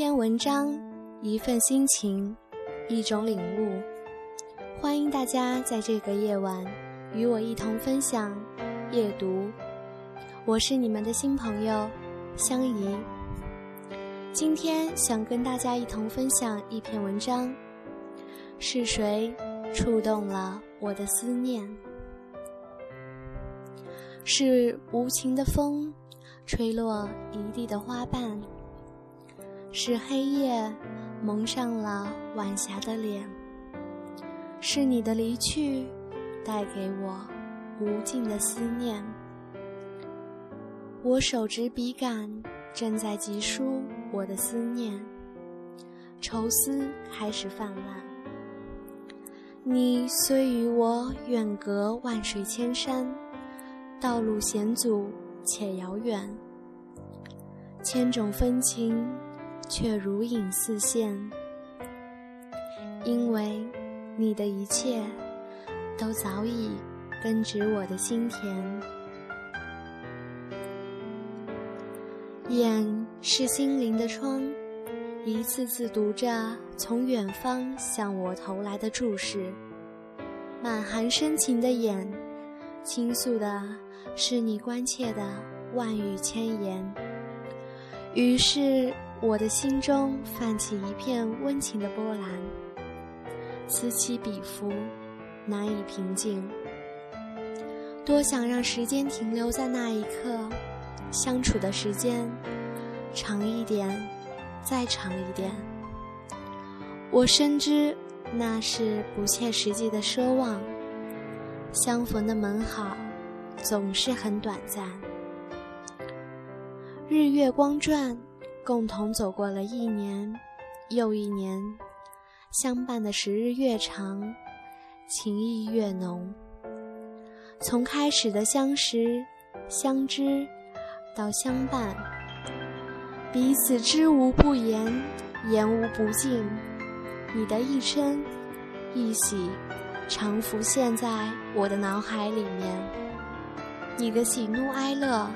篇文章，一份心情，一种领悟。欢迎大家在这个夜晚与我一同分享夜读。我是你们的新朋友香怡。今天想跟大家一同分享一篇文章。是谁触动了我的思念？是无情的风，吹落一地的花瓣。是黑夜蒙上了晚霞的脸。是你的离去，带给我无尽的思念。我手执笔杆，正在记述我的思念。愁思开始泛滥。你虽与我远隔万水千山，道路险阻且遥远，千种风情却如影似现。因为你的一切都早已根植我的心田。眼是心灵的窗，一次次读着从远方向我投来的注视，满含深情的眼，倾诉的是你关切的万语千言。于是我的心中泛起一片温情的波澜，此起彼伏，难以平静。多想让时间停留在那一刻。相处的时间长一点，再长一点。我深知那是不切实际的奢望。相逢的门好，总是很短暂。日月光转，共同走过了一年又一年，相伴的时日越长，情谊越浓。从开始的相识、相知。到相伴，彼此知无不言，言无不尽。你的一嗔一喜，常浮现在我的脑海里面。你的喜怒哀乐，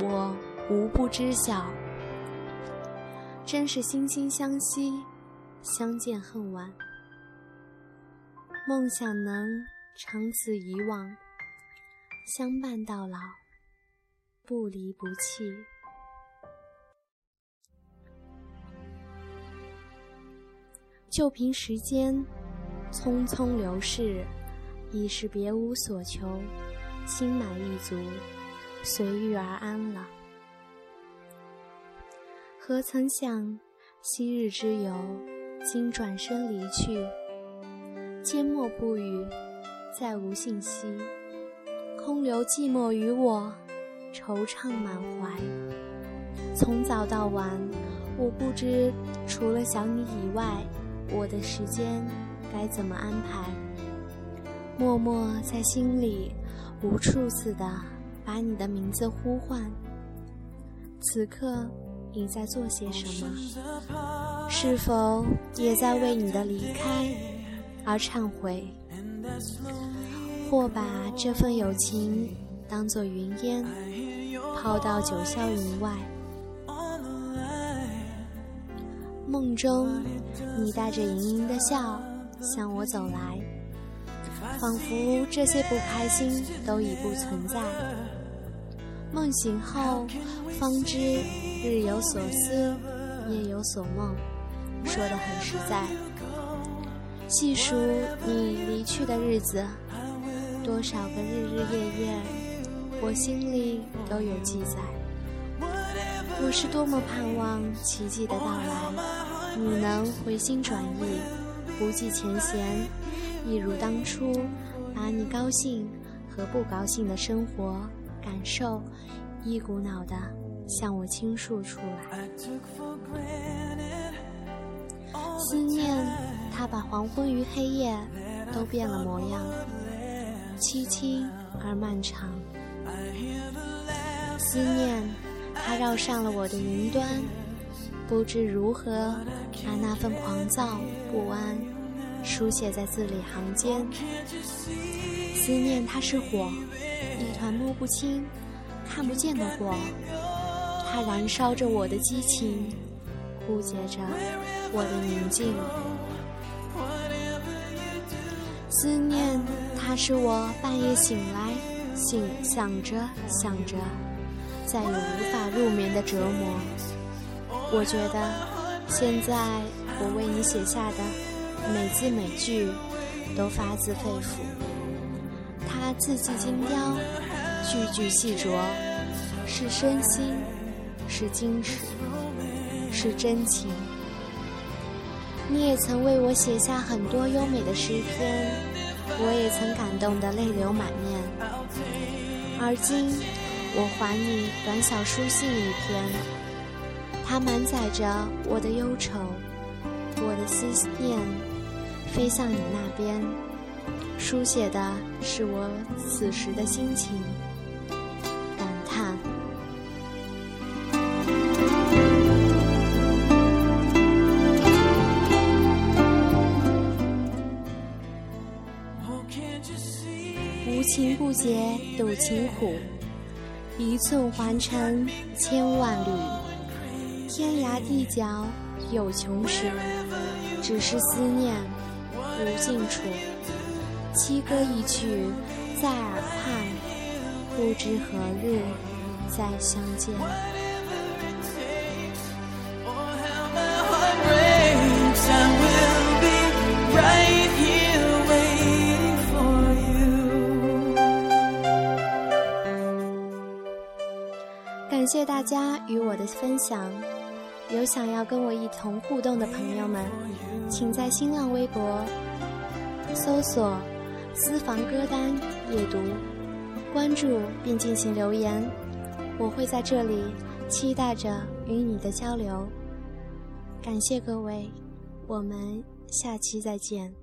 我无不知晓。真是惺惺相惜，相见恨晚。梦想能长此以往，相伴到老。不离不弃。就凭时间匆匆流逝，已是别无所求，心满意足，随遇而安了。何曾想，昔日之友，今转身离去，缄默不语，再无信息，空留寂寞于我。惆怅满怀，从早到晚，我不知除了想你以外，我的时间该怎么安排。默默在心里无数次的把你的名字呼唤。此刻你在做些什么？是否也在为你的离开而忏悔？或把这份友情？当作云烟，抛到九霄云外。梦中，你带着盈盈的笑向我走来，仿佛这些不开心都已不存在。梦醒后，方知日有所思，夜有所梦，说得很实在。细数你离去的日子，多少个日日夜夜。我心里都有记载。我是多么盼望奇迹的到来，你能回心转意，不计前嫌，一如当初，把你高兴和不高兴的生活感受，一股脑的向我倾诉出来。思念，它把黄昏与黑夜都变了模样，凄清而漫长。思念，它绕上了我的云端，不知如何把那份狂躁不安书写在字里行间。思念，它是火，一团摸不清、看不见的火，它燃烧着我的激情，枯竭着我的宁静。思念，它是我半夜醒来，醒想着想着，再也无法入眠的折磨。我觉得，现在我为你写下的每字每句，都发自肺腑。它字迹精雕，句句细琢，是身心，是矜持，是真情。你也曾为我写下很多优美的诗篇，我也曾感动得泪流满面。而今，我还你短小书信一篇，它满载着我的忧愁，我的思念，飞向你那边，书写的是我此时的心情。感叹：无情不竭，斗情苦，一寸还成千万缕。天涯地角有穷时，只是思念无尽处。七歌一曲在耳畔，不知何日再相见。感谢大家与我的分享，有想要跟我一同互动的朋友们，请在新浪微博搜索“私房歌单阅读”，关注并进行留言，我会在这里期待着与你的交流。感谢各位，我们下期再见。